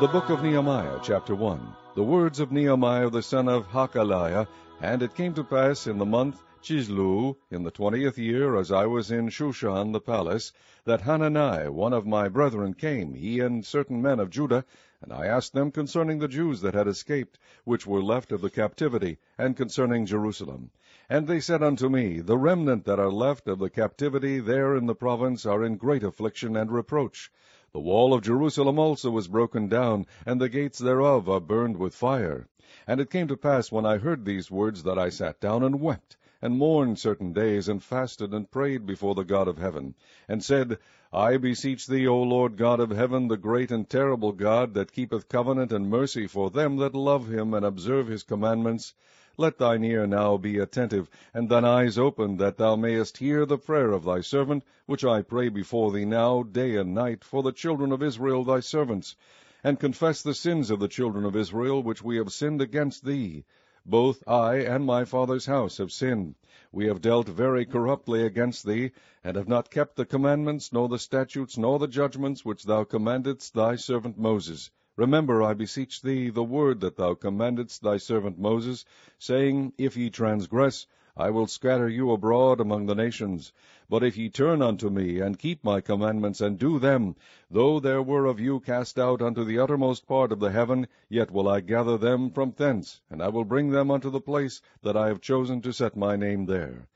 The book of Nehemiah, chapter 1. The words of Nehemiah the son of Hachaliah. And it came to pass in the month Chisleu, in the twentieth year, as I was in Shushan the palace, that Hanani, one of my brethren, came, he and certain men of Judah, and I asked them concerning the Jews that had escaped, which were left of the captivity, and concerning Jerusalem. And they said unto me, The remnant that are left of the captivity there in the province are in great affliction and reproach. The wall of Jerusalem also is broken down, and the gates thereof are burned with fire. And it came to pass when I heard these words that I sat down and wept, and mourned certain days, and fasted and prayed before the God of heaven, and said, I beseech thee, O Lord God of heaven, the great and terrible God, that keepeth covenant and mercy for them that love him and observe his commandments, let thine ear now be attentive, and thine eyes open, that thou mayest hear the prayer of thy servant, which I pray before thee now, day and night, for the children of Israel thy servants, and confess the sins of the children of Israel, which we have sinned against thee. Both I and my father's house have sinned. We have dealt very corruptly against thee, and have not kept the commandments, nor the statutes, nor the judgments, which thou commandedst thy servant Moses. Remember, I beseech thee, the word that thou commandedst thy servant Moses, saying, If ye transgress, I will scatter you abroad among the nations. But if ye turn unto me, and keep my commandments, and do them, though there were of you cast out unto the uttermost part of the heaven, yet will I gather them from thence, and I will bring them unto the place that I have chosen to set my name there.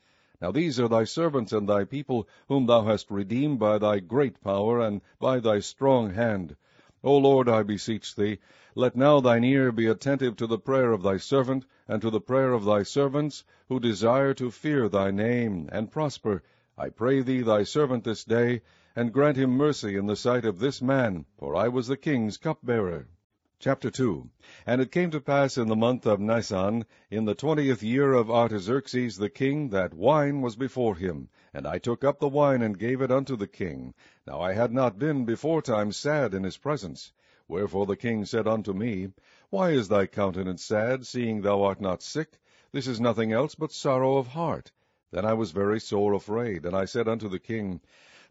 Now these are thy servants and thy people, whom thou hast redeemed by thy great power and by thy strong hand. O Lord, I beseech thee, let now thine ear be attentive to the prayer of thy servant, and to the prayer of thy servants, who desire to fear thy name, and prosper, I pray thee, thy servant this day, and grant him mercy in the sight of this man, for I was the king's cupbearer. Chapter 2 And it came to pass in the month of Nisan, in the twentieth year of Artaxerxes the king, that wine was before him. And I took up the wine, and gave it unto the king. Now I had not been beforetime sad in his presence. Wherefore the king said unto me, Why is thy countenance sad, seeing thou art not sick? This is nothing else but sorrow of heart. Then I was very sore afraid, and I said unto the king,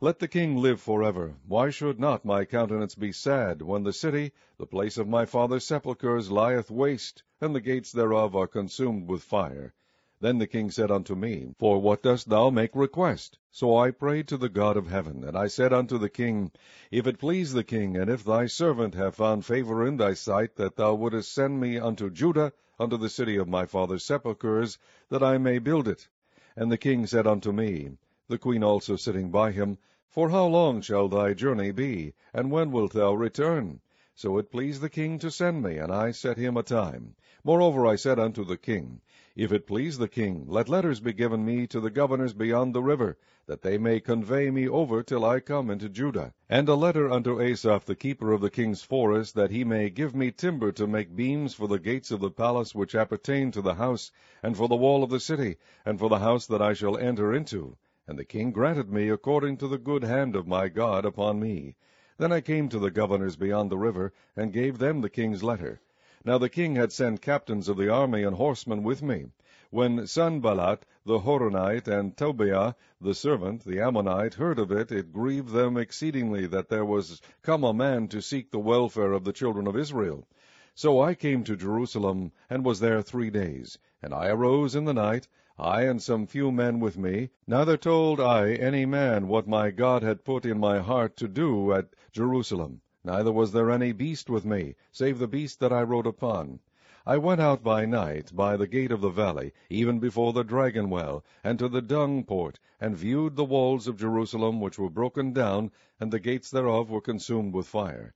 Let the king live for ever. Why should not my countenance be sad, when the city, the place of my father's sepulchres, lieth waste, and the gates thereof are consumed with fire? Then the king said unto me, For what dost thou make request? So I prayed to the God of heaven, and I said unto the king, If it please the king, and if thy servant have found favor in thy sight, that thou wouldest send me unto Judah, unto the city of my father's sepulchres, that I may build it. And the king said unto me, the queen also sitting by him, For how long shall thy journey be, and when wilt thou return? So it pleased the king to send me, and I set him a time. Moreover I said unto the king, If it please the king, let letters be given me to the governors beyond the river, that they may convey me over till I come into Judah. And a letter unto Asaph the keeper of the king's forest, that he may give me timber to make beams for the gates of the palace which appertain to the house, and for the wall of the city, and for the house that I shall enter into. And the king granted me according to the good hand of my God upon me. Then I came to the governors beyond the river, and gave them the king's letter. Now the king had sent captains of the army and horsemen with me. When Sanballat the Horonite and Tobiah the servant, the Ammonite, heard of it, it grieved them exceedingly that there was come a man to seek the welfare of the children of Israel. So I came to Jerusalem, and was there three days. And I arose in the night, I and some few men with me, neither told I any man what my God had put in my heart to do at Jerusalem, neither was there any beast with me, save the beast that I rode upon. I went out by night by the gate of the valley, even before the dragon well, and to the dung port, and viewed the walls of Jerusalem, which were broken down, and the gates thereof were consumed with fire.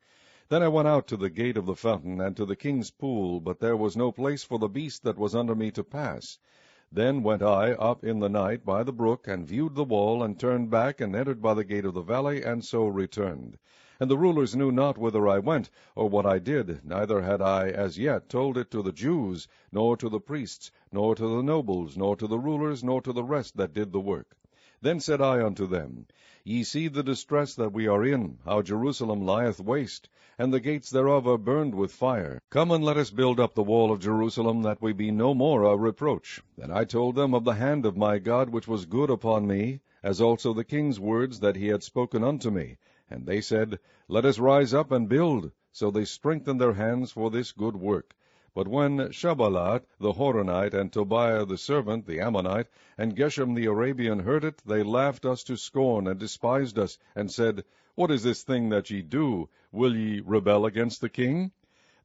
Then I went out to the gate of the fountain, and to the king's pool, but there was no place for the beast that was under me to pass. Then went I up in the night by the brook, and viewed the wall, and turned back, and entered by the gate of the valley, and so returned. And the rulers knew not whither I went, or what I did, neither had I as yet told it to the Jews, nor to the priests, nor to the nobles, nor to the rulers, nor to the rest that did the work. Then said I unto them, Ye see the distress that we are in, how Jerusalem lieth waste, and the gates thereof are burned with fire. Come and let us build up the wall of Jerusalem, that we be no more a reproach. Then I told them of the hand of my God which was good upon me, as also the king's words that he had spoken unto me. And they said, Let us rise up and build. So they strengthened their hands for this good work. But when Sanballat the Horonite, and Tobiah the servant, the Ammonite, and Geshem the Arabian heard it, they laughed us to scorn, and despised us, and said, What is this thing that ye do? Will ye rebel against the king?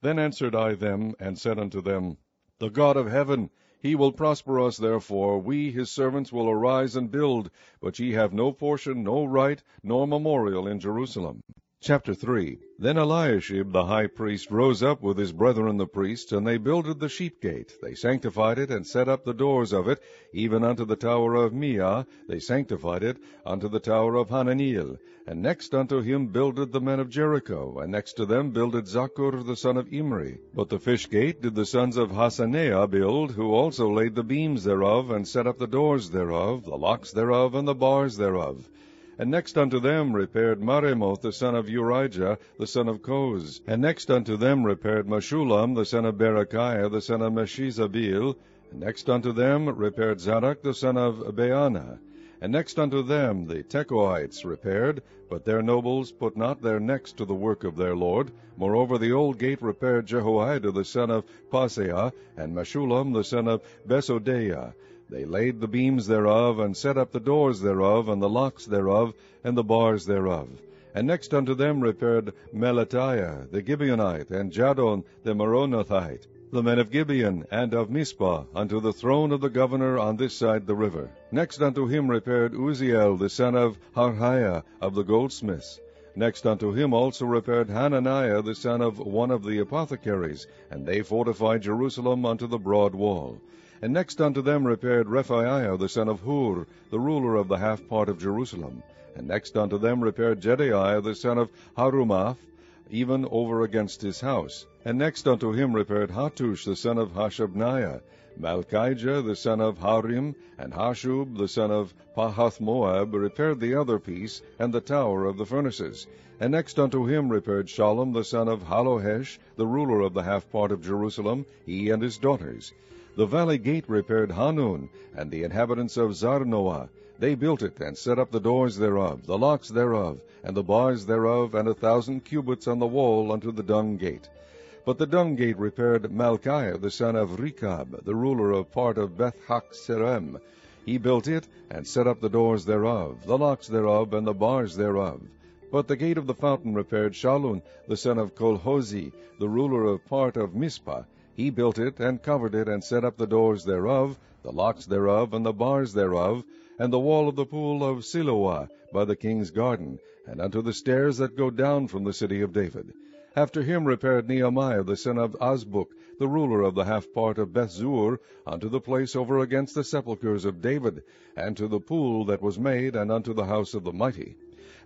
Then answered I them, and said unto them, The God of heaven, he will prosper us therefore, we his servants will arise and build, but ye have no portion, no right, nor memorial in Jerusalem. Chapter 3 Then Eliashib the high priest rose up with his brethren the priests, and they builded the sheep gate. They sanctified it, and set up the doors of it, even unto the tower of Meah, they sanctified it, unto the tower of Hananeel. And next unto him builded the men of Jericho, and next to them builded Zaccur the son of Imri. But the fish gate did the sons of Hassenaah build, who also laid the beams thereof, and set up the doors thereof, the locks thereof, and the bars thereof. And next unto them repaired Meremoth the son of Urijah, the son of Koz. And next unto them repaired Meshullam the son of Berechiah, the son of Meshezabeel. And next unto them repaired Zadok the son of Baana. And next unto them the Tekoites repaired, but their nobles put not their necks to the work of their lord. Moreover the old gate repaired Jehoiada the son of Paseah, and Meshullam the son of Besodeiah. They laid the beams thereof, and set up the doors thereof, and the locks thereof, and the bars thereof. And next unto them repaired Melatiah the Gibeonite, and Jadon the Meronothite, the men of Gibeon and of Mizpah, unto the throne of the governor on this side the river. Next unto him repaired Uzziel the son of Harhaiah of the goldsmiths. Next unto him also repaired Hananiah the son of one of the apothecaries, and they fortified Jerusalem unto the broad wall. And next unto them repaired Rephaiah the son of Hur, the ruler of the half part of Jerusalem. And next unto them repaired Jedaiah the son of Harumaph, even over against his house. And next unto him repaired Hattush the son of Hashabniah, Malchijah the son of Harim, and Hashub the son of Pahathmoab repaired the other piece, and the tower of the furnaces. And next unto him repaired Shallum the son of Hallohesh, the ruler of the half part of Jerusalem, he and his daughters. The valley gate repaired Hanun, and the inhabitants of Zanoah. They built it, and set up the doors thereof, the locks thereof, and the bars thereof, and a thousand cubits on the wall unto the dung gate. But the dung gate repaired Malchiah the son of Rechab, the ruler of part of Beth Haccerem. He built it, and set up the doors thereof, the locks thereof, and the bars thereof. But the gate of the fountain repaired Shallun, the son of Colhozi, the ruler of part of Mizpah. He built it, and covered it, and set up the doors thereof, the locks thereof, and the bars thereof, and the wall of the pool of Siloah by the king's garden, and unto the stairs that go down from the city of David. After him repaired Nehemiah the son of Azbuk, the ruler of the half part of Bethzur, unto the place over against the sepulchres of David, and to the pool that was made, and unto the house of the mighty.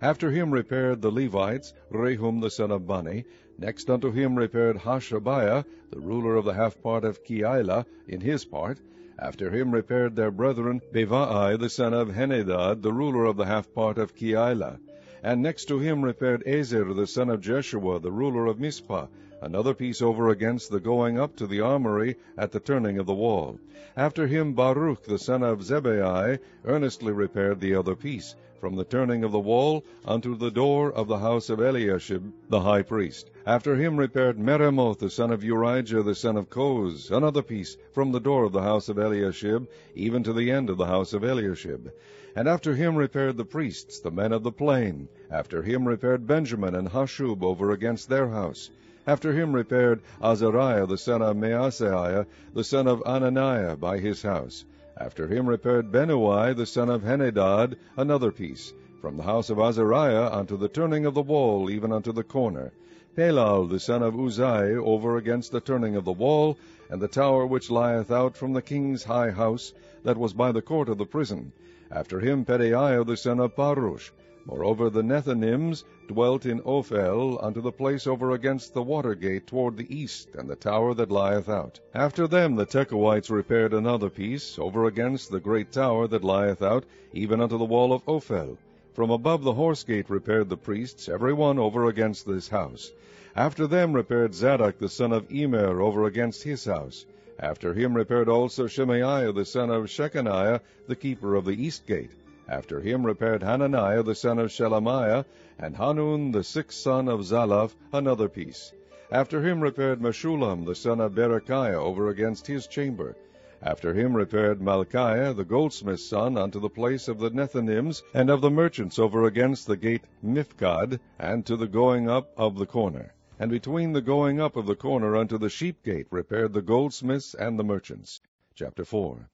After him repaired the Levites, Rehum the son of Bani. Next unto him repaired Hashabiah, the ruler of the half part of Keilah, in his part. After him repaired their brethren, Bavai the son of Henadad, the ruler of the half part of Keilah. And next to him repaired Ezer the son of Jeshua, the ruler of Mizpah, another piece over against the going up to the armory at the turning of the wall. After him Baruch the son of Zabbai earnestly repaired the other piece, from the turning of the wall unto the door of the house of Eliashib the high priest. After him repaired Meremoth the son of Urijah the son of Koz, another piece, from the door of the house of Eliashib, even to the end of the house of Eliashib. And after him repaired the priests, the men of the plain. After him repaired Benjamin and Hashub over against their house. After him repaired Azariah the son of Maaseiah, the son of Ananiah, by his house. After him repaired Binnui the son of Henadad another piece, from the house of Azariah unto the turning of the wall, even unto the corner. Palal the son of Uzai over against the turning of the wall, and the tower which lieth out from the king's high house, that was by the court of the prison. After him Pedaiah the son of Parosh. Moreover the Nethinims dwelt in Ophel unto the place over against the water gate toward the east, and the tower that lieth out. After them the Tekoites repaired another piece, over against the great tower that lieth out, even unto the wall of Ophel. From above the horse gate repaired the priests, every one over against this house. After them repaired Zadok the son of Immer over against his house. After him repaired also Shemaiah the son of Shechaniah, the keeper of the east gate. After him repaired Hananiah the son of Shelemiah, and Hanun the sixth son of Zalaph another piece. After him repaired Meshullam the son of Berechiah over against his chamber. After him repaired Malchiah the goldsmith's son unto the place of the Nethinims and of the merchants over against the gate Miphkad, and to the going up of the corner. And between the going up of the corner unto the sheep gate repaired the goldsmiths and the merchants. Chapter 4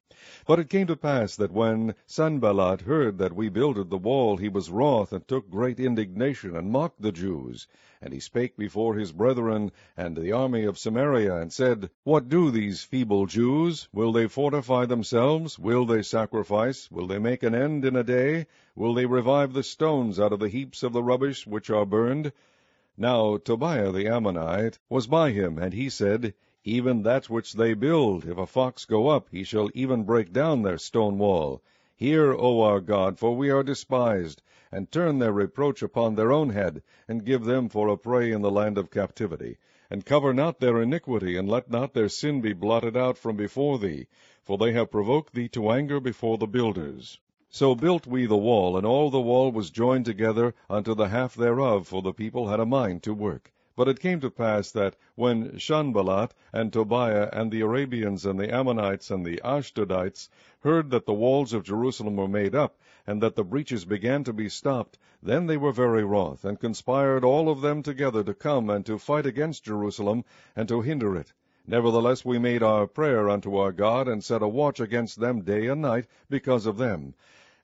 But it came to pass that when Sanballat heard that we builded the wall, he was wroth, and took great indignation, and mocked the Jews. And he spake before his brethren and the army of Samaria, and said, What do these feeble Jews? Will they fortify themselves? Will they sacrifice? Will they make an end in a day? Will they revive the stones out of the heaps of the rubbish which are burned? Now Tobiah the Ammonite was by him, and he said, even that which they build, if a fox go up, he shall even break down their stone wall. Hear, O our God, for we are despised, and turn their reproach upon their own head, and give them for a prey in the land of captivity. And cover not their iniquity, and let not their sin be blotted out from before thee, for they have provoked thee to anger before the builders. So built we the wall, and all the wall was joined together unto the half thereof, for the people had a mind to work. But it came to pass that when Sanballat and Tobiah and the Arabians and the Ammonites and the Ashdodites heard that the walls of Jerusalem were made up, and that the breaches began to be stopped, then they were very wroth, and conspired all of them together to come and to fight against Jerusalem, and to hinder it. Nevertheless we made our prayer unto our God, and set a watch against them day and night because of them.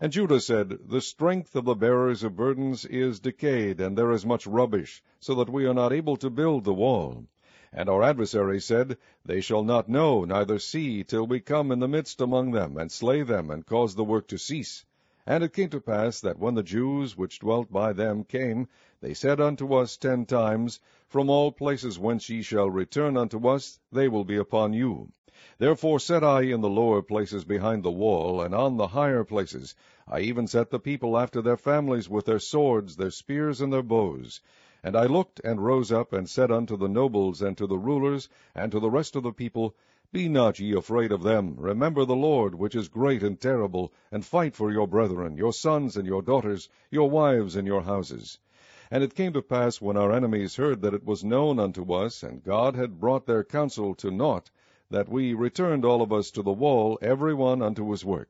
And Judah said, The strength of the bearers of burdens is decayed, and there is much rubbish, so that we are not able to build the wall. And our adversary said, They shall not know, neither see, till we come in the midst among them, and slay them, and cause the work to cease. And it came to pass that when the Jews which dwelt by them came, they said unto us ten times, From all places whence ye shall return unto us, they will be upon you. Therefore set I in the lower places behind the wall, and on the higher places. I even set the people after their families with their swords, their spears, and their bows. And I looked and rose up, and said unto the nobles, and to the rulers, and to the rest of the people, Be not ye afraid of them. Remember the Lord, which is great and terrible, and fight for your brethren, your sons and your daughters, your wives and your houses. And it came to pass, when our enemies heard that it was known unto us, and God had brought their counsel to naught, that we returned all of us to the wall, every one unto his work.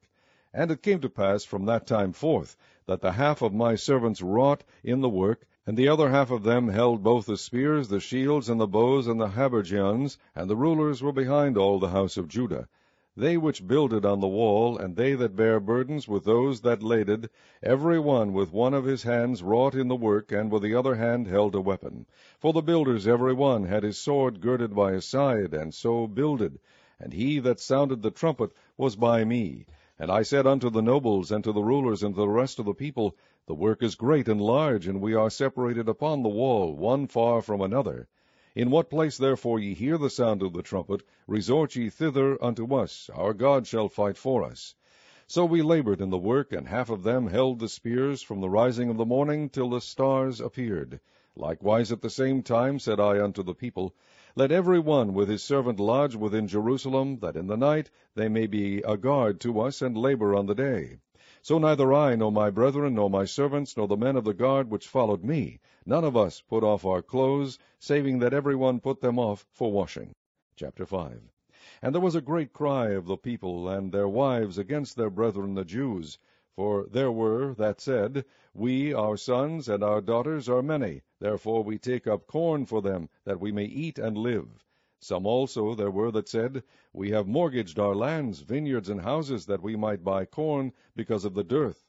And it came to pass from that time forth, that the half of my servants wrought in the work, and the other half of them held both the spears, the shields, and the bows, and the habergeons, and the rulers were behind all the house of Judah. They which builded on the wall, and they that bare burdens with those that laded, every one with one of his hands wrought in the work, and with the other hand held a weapon. For the builders every one had his sword girded by his side, and so builded. And he that sounded the trumpet was by me. And I said unto the nobles, and to the rulers, and to the rest of the people, The work is great and large, and we are separated upon the wall, one far from another. In what place therefore ye hear the sound of the trumpet, resort ye thither unto us, our God shall fight for us. So we labored in the work, and half of them held the spears from the rising of the morning till the stars appeared. Likewise at the same time said I unto the people, Let every one with his servant lodge within Jerusalem, that in the night they may be a guard to us, and labor on the day. So neither I, nor my brethren, nor my servants, nor the men of the guard which followed me, none of us put off our clothes, saving that every one put them off for washing. Chapter 5 And there was a great cry of the people and their wives against their brethren the Jews. For there were that said, We, our sons, and our daughters are many, therefore we take up corn for them, that we may eat and live. Some also there were that said, We have mortgaged our lands, vineyards, and houses, that we might buy corn, because of the dearth.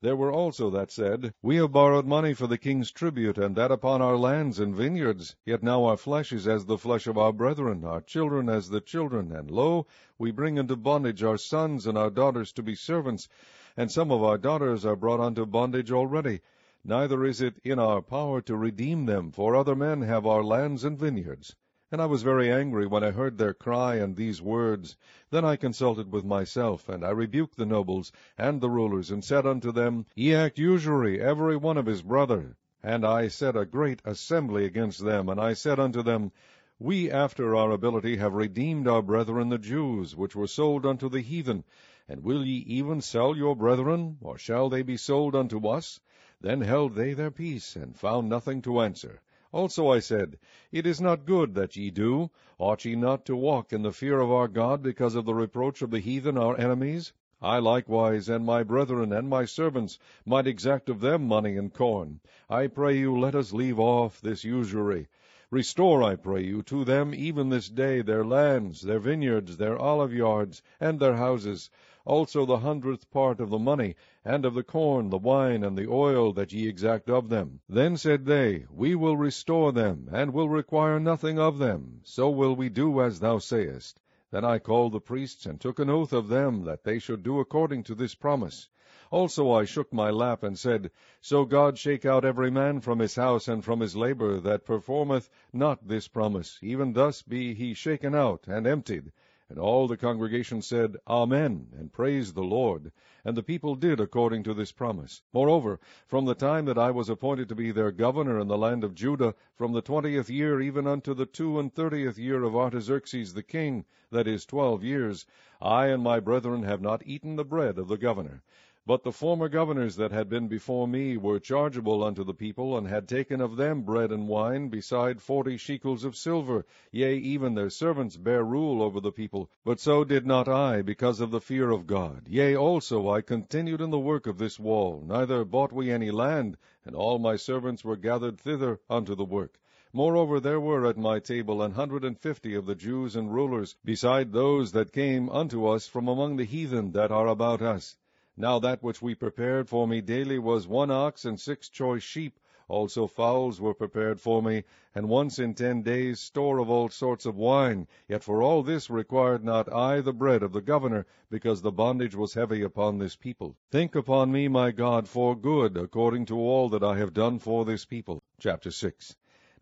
There were also that said, We have borrowed money for the king's tribute, and that upon our lands and vineyards. Yet now our flesh is as the flesh of our brethren, our children as the children. And lo, we bring into bondage our sons and our daughters to be servants, and some of our daughters are brought unto bondage already. Neither is it in our power to redeem them, for other men have our lands and vineyards. And I was very angry when I heard their cry and these words. Then I consulted with myself, and I rebuked the nobles and the rulers, and said unto them, Ye act usury, every one of his brother. And I set a great assembly against them, and I said unto them, We after our ability have redeemed our brethren the Jews, which were sold unto the heathen, And will ye even sell your brethren, or shall they be sold unto us? Then held they their peace, and found nothing to answer. Also I said, It is not good that ye do. Ought ye not to walk in the fear of our God because of the reproach of the heathen our enemies? I likewise, and my brethren, and my servants, might exact of them money and corn. I pray you, let us leave off this usury. Restore, I pray you, to them even this day their lands, their vineyards, their olive yards, and their houses, also the hundredth part of the money, and of the corn, the wine, and the oil that ye exact of them. Then said they, We will restore them, and will require nothing of them, so will we do as thou sayest. Then I called the priests, and took an oath of them that they should do according to this promise. Also I shook my lap, and said, So God shake out every man from his house and from his labour that performeth not this promise, even thus be he shaken out and emptied. And all the congregation said, Amen, and praised the Lord. And the people did according to this promise. Moreover, from the time that I was appointed to be their governor in the land of Judah, from the twentieth year even unto the two and thirtieth year of Artaxerxes the king, that is twelve years, I and my brethren have not eaten the bread of the governor. But the former governors that had been before me were chargeable unto the people, and had taken of them bread and wine, beside forty shekels of silver. Yea, even their servants bare rule over the people. But so did not I, because of the fear of God. Yea, also I continued in the work of this wall, neither bought we any land, and all my servants were gathered thither unto the work. Moreover, there were at my table an hundred and fifty of the Jews and rulers, beside those that came unto us from among the heathen that are about us. Now that which we prepared for me daily was one ox and six choice sheep. Also fowls were prepared for me, and once in ten days store of all sorts of wine. Yet for all this required not I the bread of the governor, because the bondage was heavy upon this people. Think upon me, my God, for good, according to all that I have done for this people. Chapter 6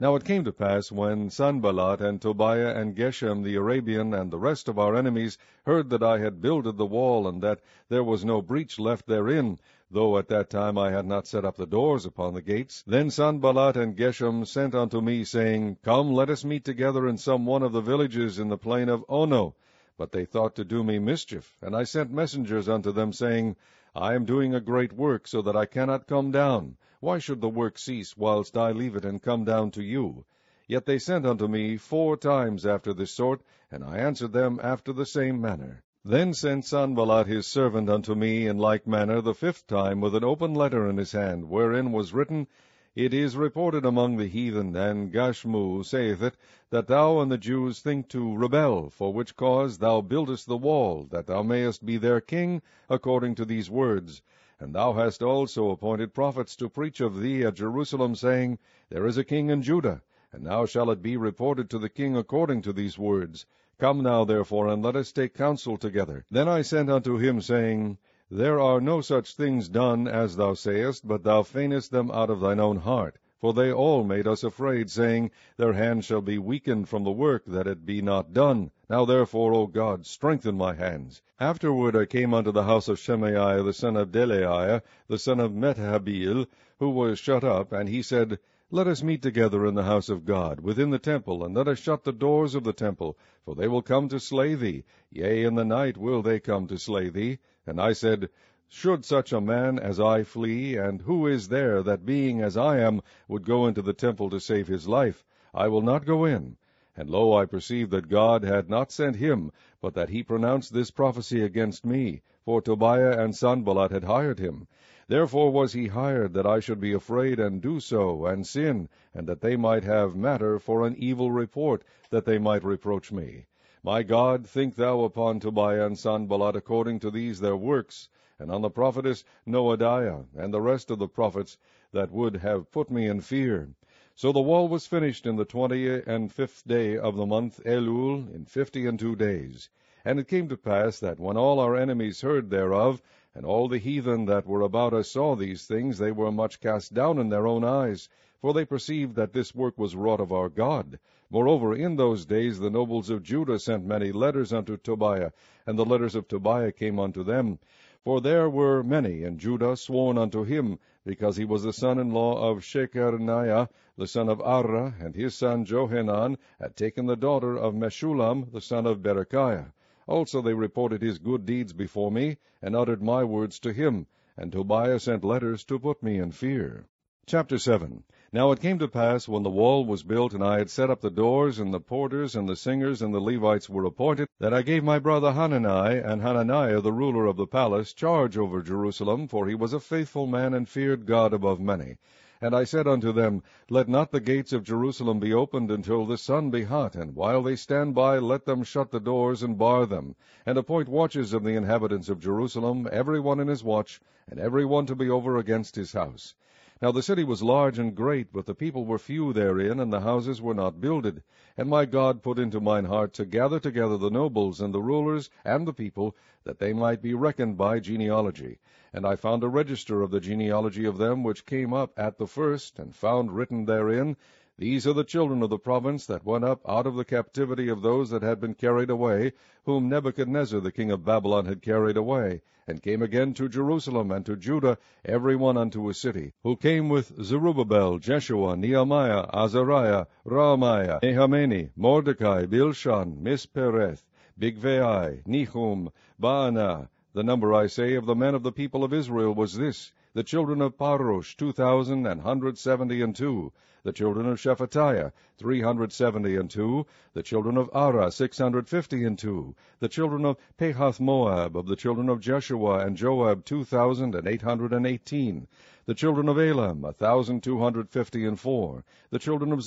now it came to pass, when Sanballat and Tobiah and Geshem the Arabian and the rest of our enemies heard that I had builded the wall, and that there was no breach left therein, though at that time I had not set up the doors upon the gates, then Sanballat and Geshem sent unto me, saying, Come, let us meet together in some one of the villages in the plain of Ono. But they thought to do me mischief, and I sent messengers unto them, saying, I am doing a great work, so that I cannot come down. Why should the work cease whilst I leave it and come down to you? Yet they sent unto me four times after this sort, and I answered them after the same manner. Then sent Sanballat his servant unto me in like manner the fifth time with an open letter in his hand, wherein was written, It is reported among the heathen, and Gashmu saith it, that thou and the Jews think to rebel, for which cause thou buildest the wall, that thou mayest be their king, according to these words. And thou hast also appointed prophets to preach of thee at Jerusalem, saying, There is a king in Judah. And now shall it be reported to the king according to these words. Come now, therefore, and let us take counsel together. Then I sent unto him, saying, There are no such things done as thou sayest, but thou feignest them out of thine own heart. For they all made us afraid, saying, Their hand shall be weakened from the work, that it be not done. Now therefore, O God, strengthen my hands. Afterward I came unto the house of Shemaiah the son of Delaiah, the son of Mehetabeel, who was shut up, and he said, Let us meet together in the house of God, within the temple, and let us shut the doors of the temple, for they will come to slay thee. Yea, in the night will they come to slay thee. And I said, should such a man as I flee, and who is there that, being as I am, would go into the temple to save his life? I will not go in. And lo, I perceived that God had not sent him, but that he pronounced this prophecy against me, for Tobiah and Sanballat had hired him. Therefore was he hired, that I should be afraid and do so, and sin, and that they might have matter for an evil report, that they might reproach me. My God, think thou upon Tobiah and Sanballat according to these their works, and on the prophetess Noadiah, and the rest of the prophets that would have put me in fear. So the wall was finished in the twenty and fifth day of the month Elul, in fifty and two days. And it came to pass that when all our enemies heard thereof, and all the heathen that were about us saw these things, they were much cast down in their own eyes, for they perceived that this work was wrought of our God. Moreover, in those days the nobles of Judah sent many letters unto Tobiah, and the letters of Tobiah came unto them. For there were many in Judah sworn unto him, because he was the son-in-law of Shechaniah, the son of Arah, and his son Johanan had taken the daughter of Meshullam, the son of Berechiah. Also they reported his good deeds before me, and uttered my words to him, and Tobiah sent letters to put me in fear. Chapter 7 Now it came to pass, when the wall was built, and I had set up the doors, and the porters, and the singers, and the Levites were appointed, that I gave my brother Hanani, and Hananiah the ruler of the palace, charge over Jerusalem, for he was a faithful man, and feared God above many. And I said unto them, Let not the gates of Jerusalem be opened until the sun be hot, and while they stand by, let them shut the doors and bar them, and appoint watches of the inhabitants of Jerusalem, every one in his watch, and every one to be over against his house. Now the city was large and great, but the people were few therein, and the houses were not builded. And my God put into mine heart to gather together the nobles and the rulers and the people, that they might be reckoned by genealogy. And I found a register of the genealogy of them which came up at the first, and found written therein, these are the children of the province that went up out of the captivity of those that had been carried away, whom Nebuchadnezzar the king of Babylon had carried away, and came again to Jerusalem and to Judah, every one unto his city, who came with Zerubbabel, Jeshua, Nehemiah, Azariah, Raamiah, Nahamani, Mordecai, Bilshan, Mispereth, Bigvai, Nehum, Baana. The number, I say, of the men of the people of Israel was this, the children of Parosh, two thousand and hundred seventy and two, the children of Shephatiah, three hundred seventy and two, the children of Arah, six hundred fifty and two, the children of Pahath Moab, of the children of Jeshua and Joab, two thousand and eight hundred and eighteen, the children of Elam, a thousand two hundred fifty and four, the children of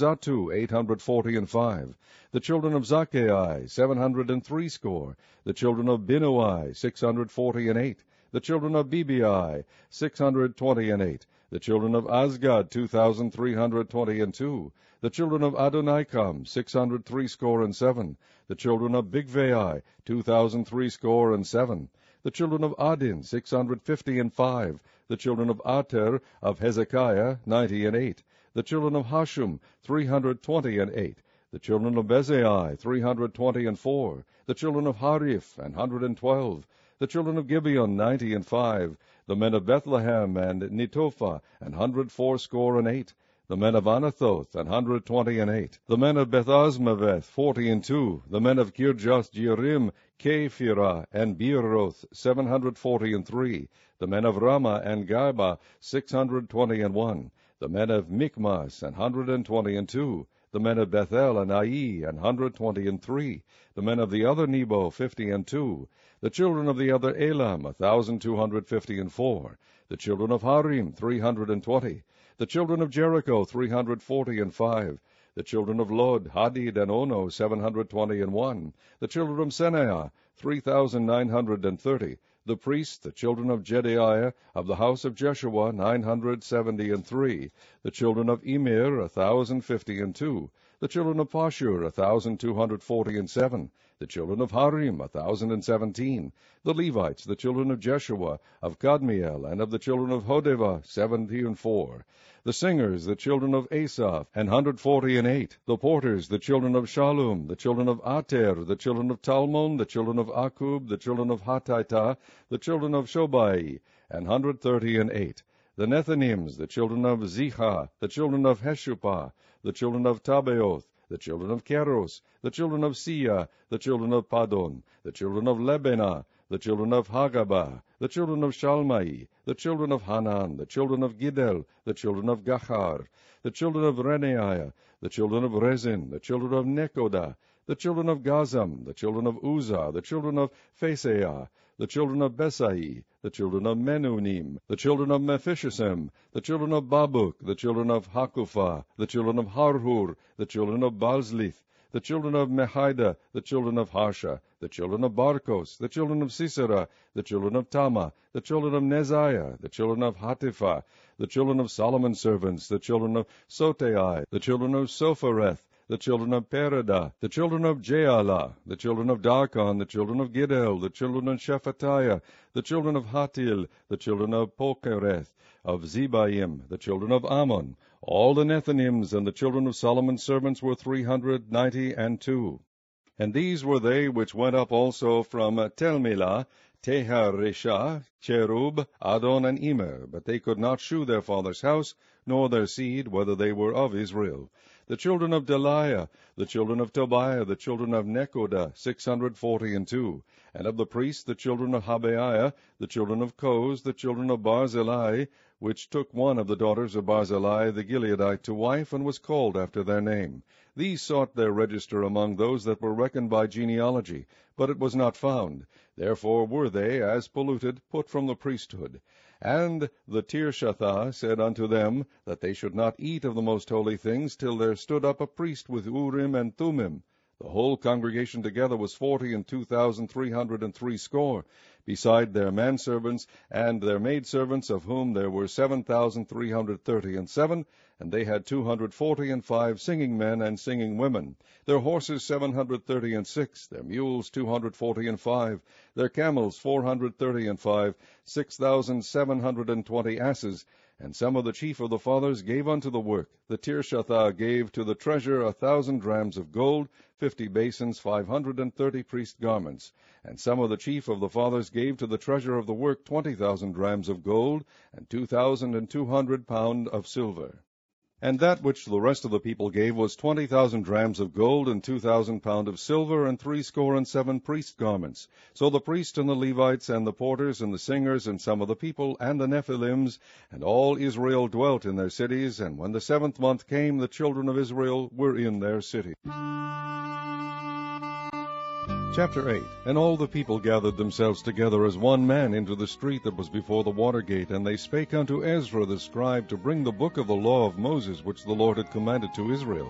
hundred forty and five, the children of hundred and threescore, the children of hundred forty and eight, the children of hundred twenty and eight, the children of hundred twenty and two, the children of Adonikam, six hundred threescore and seven, the children of Bigvai, two thousand threescore and seven, the children of Adin, six hundred fifty and five, the children of Ater of Hezekiah, ninety and eight, the children of Hashum, three hundred twenty and eight, the children of Bezai, three hundred twenty and four, the children of Hariph, an hundred and twelve, the children of Gibeon, ninety and five, the men of Bethlehem and Netophah, an hundred fourscore and eight, the men of Anathoth, an hundred twenty and eight, the men of Bethazmaveth, forty and two, the men of Kirjath Jearim, Kephirah, and Beeroth, seven hundred forty and three, the men of Ramah and Gaiba, six hundred twenty and one, the men of Michmas, an hundred and twenty and two, the men of Bethel and Ai, an hundred twenty and three, the men of the other Nebo, fifty and two, the children of the other Elam, a thousand two hundred fifty and four, the children of Harim, three hundred and twenty, the children of Jericho, three hundred forty and five, the children of Lod, Hadid, and Ono, seven hundred twenty and one, the children of Senaiah, three thousand nine hundred and thirty, the priests, the children of Jedaiah, of the house of Jeshua, nine hundred seventy and three, the children of Immer, a thousand fifty and two, the children of Pashur, a thousand two hundred forty and seven, the children of Harim, a thousand and seventeen, the Levites, the children of Jeshua, of Kadmiel, and of the children of Hodevah, seventy and four, the singers, the children of Asaph, an hundred forty and eight, the porters, the children of Shallum, the children of Ater, the children of Talmon, the children of Akub, the children of Hatita, the children of Shobai, an hundred thirty and eight, the Nethinims, the children of Ziha, the children of Heshupah, the children of Tabbaoth, the children of Keros, the children of Sia, the children of Padon, the children of Lebenah, the children of Hagabah, the children of Shalmai, the children of Hanan, the children of Giddel, the children of Gahar, the children of Renaiah, the children of Rezin, the children of Nekoda, the children of Gazzam, the children of Uzza, the children of Phaseah, the children of Besai, the children of Menunim, the children of Mephishisem, the children of Babuk, the children of Hakupha, the children of Harhur, the children of Balzlith, the children of Mehida, the children of Harsha, the children of Barkos, the children of Sisera, the children of Tamah, the children of Neziah, the children of Hatipha, the children of Solomon's servants, the children of Sotai, the children of Sophereth, the children of Perida, the children of Jaala, the children of Darkon, the children of Giddel, the children of Shephatiah, the children of Hattil, the children of Pochereth, of Zebaim, the children of Amon. All the Nethinims and the children of Solomon's servants were three hundred ninety and two. And these were they which went up also from Telmelah, Teharesha, Cherub, Addon, and Emer, but they could not shew their father's house, nor their seed, whether they were of Israel. The children of Delaiah, the children of Tobiah, the children of Nekoda, six hundred forty and two. And of the priests, the children of Habaiah, the children of Koz, the children of Barzillai, which took one of the daughters of Barzillai the Gileadite to wife, and was called after their name. These sought their register among those that were reckoned by genealogy, but it was not found. Therefore were they, as polluted, put from the priesthood. And the Tirshatha said unto them that they should not eat of the most holy things till there stood up a priest with Urim and Thummim. The whole congregation together was forty and two thousand three hundred and threescore, beside their manservants and their maidservants, of whom there were seven thousand three hundred thirty and seven, and they had two hundred forty and five singing men and singing women. Their horses seven hundred thirty and six, their mules two hundred forty and five, their camels four hundred thirty and five, six thousand seven hundred and twenty asses, and some of the chief of the fathers gave unto the work. The Tirshatha gave to the treasure a thousand drams of gold, fifty basins, five hundred and thirty priest garments. And some of the chief of the fathers gave to the treasure of the work twenty thousand drams of gold, and two thousand and two hundred pound of silver. And that which the rest of the people gave was twenty thousand drams of gold, and two thousand pound of silver, and threescore and seven priest garments. So the priests and the Levites, and the porters, and the singers, and some of the people, and the Nethinims, and all Israel dwelt in their cities. And when the seventh month came, the children of Israel were in their cities. Chapter 8 And all the people gathered themselves together as one man into the street that was before the water gate, and they spake unto Ezra the scribe to bring the book of the law of Moses, which the Lord had commanded to Israel.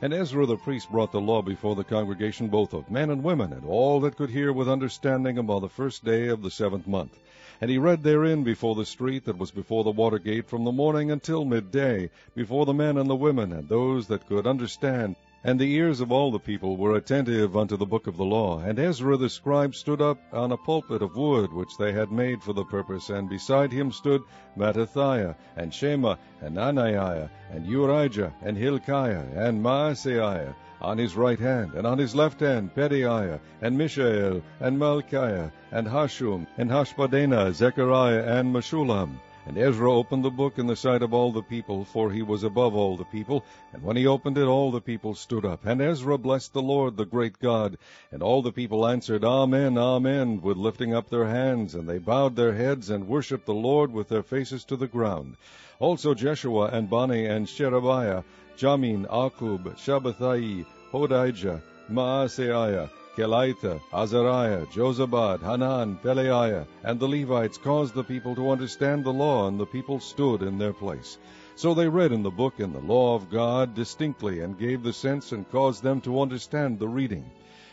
And Ezra the priest brought the law before the congregation both of men and women, and all that could hear with understanding upon the first day of the seventh month. And he read therein before the street that was before the water gate from the morning until midday, before the men and the women, and those that could understand, and the ears of all the people were attentive unto the book of the law. And Ezra the scribe stood up on a pulpit of wood which they had made for the purpose, and beside him stood Mattithiah, and Shema, and Ananiah, and Urijah, and Hilkiah, and Maaseiah, on his right hand, and on his left hand Pedaiah, and Mishael, and Malchiah, and Hashum, and Hashbadana, Zechariah, and Meshullam. And Ezra opened the book in the sight of all the people, for he was above all the people. And when he opened it, all the people stood up. And Ezra blessed the Lord, the great God. And all the people answered, Amen, Amen, with lifting up their hands. And they bowed their heads and worshipped the Lord with their faces to the ground. Also Jeshua and Bani and Sherebiah, Jamin, Akub, Shabbethai, Hodijah, Maaseiah, Kelita, Azariah, Jozabad, Hanan, Pelaiah, and the Levites caused the people to understand the law, and the people stood in their place. So they read in the book in the law of God distinctly, and gave the sense, and caused them to understand the reading.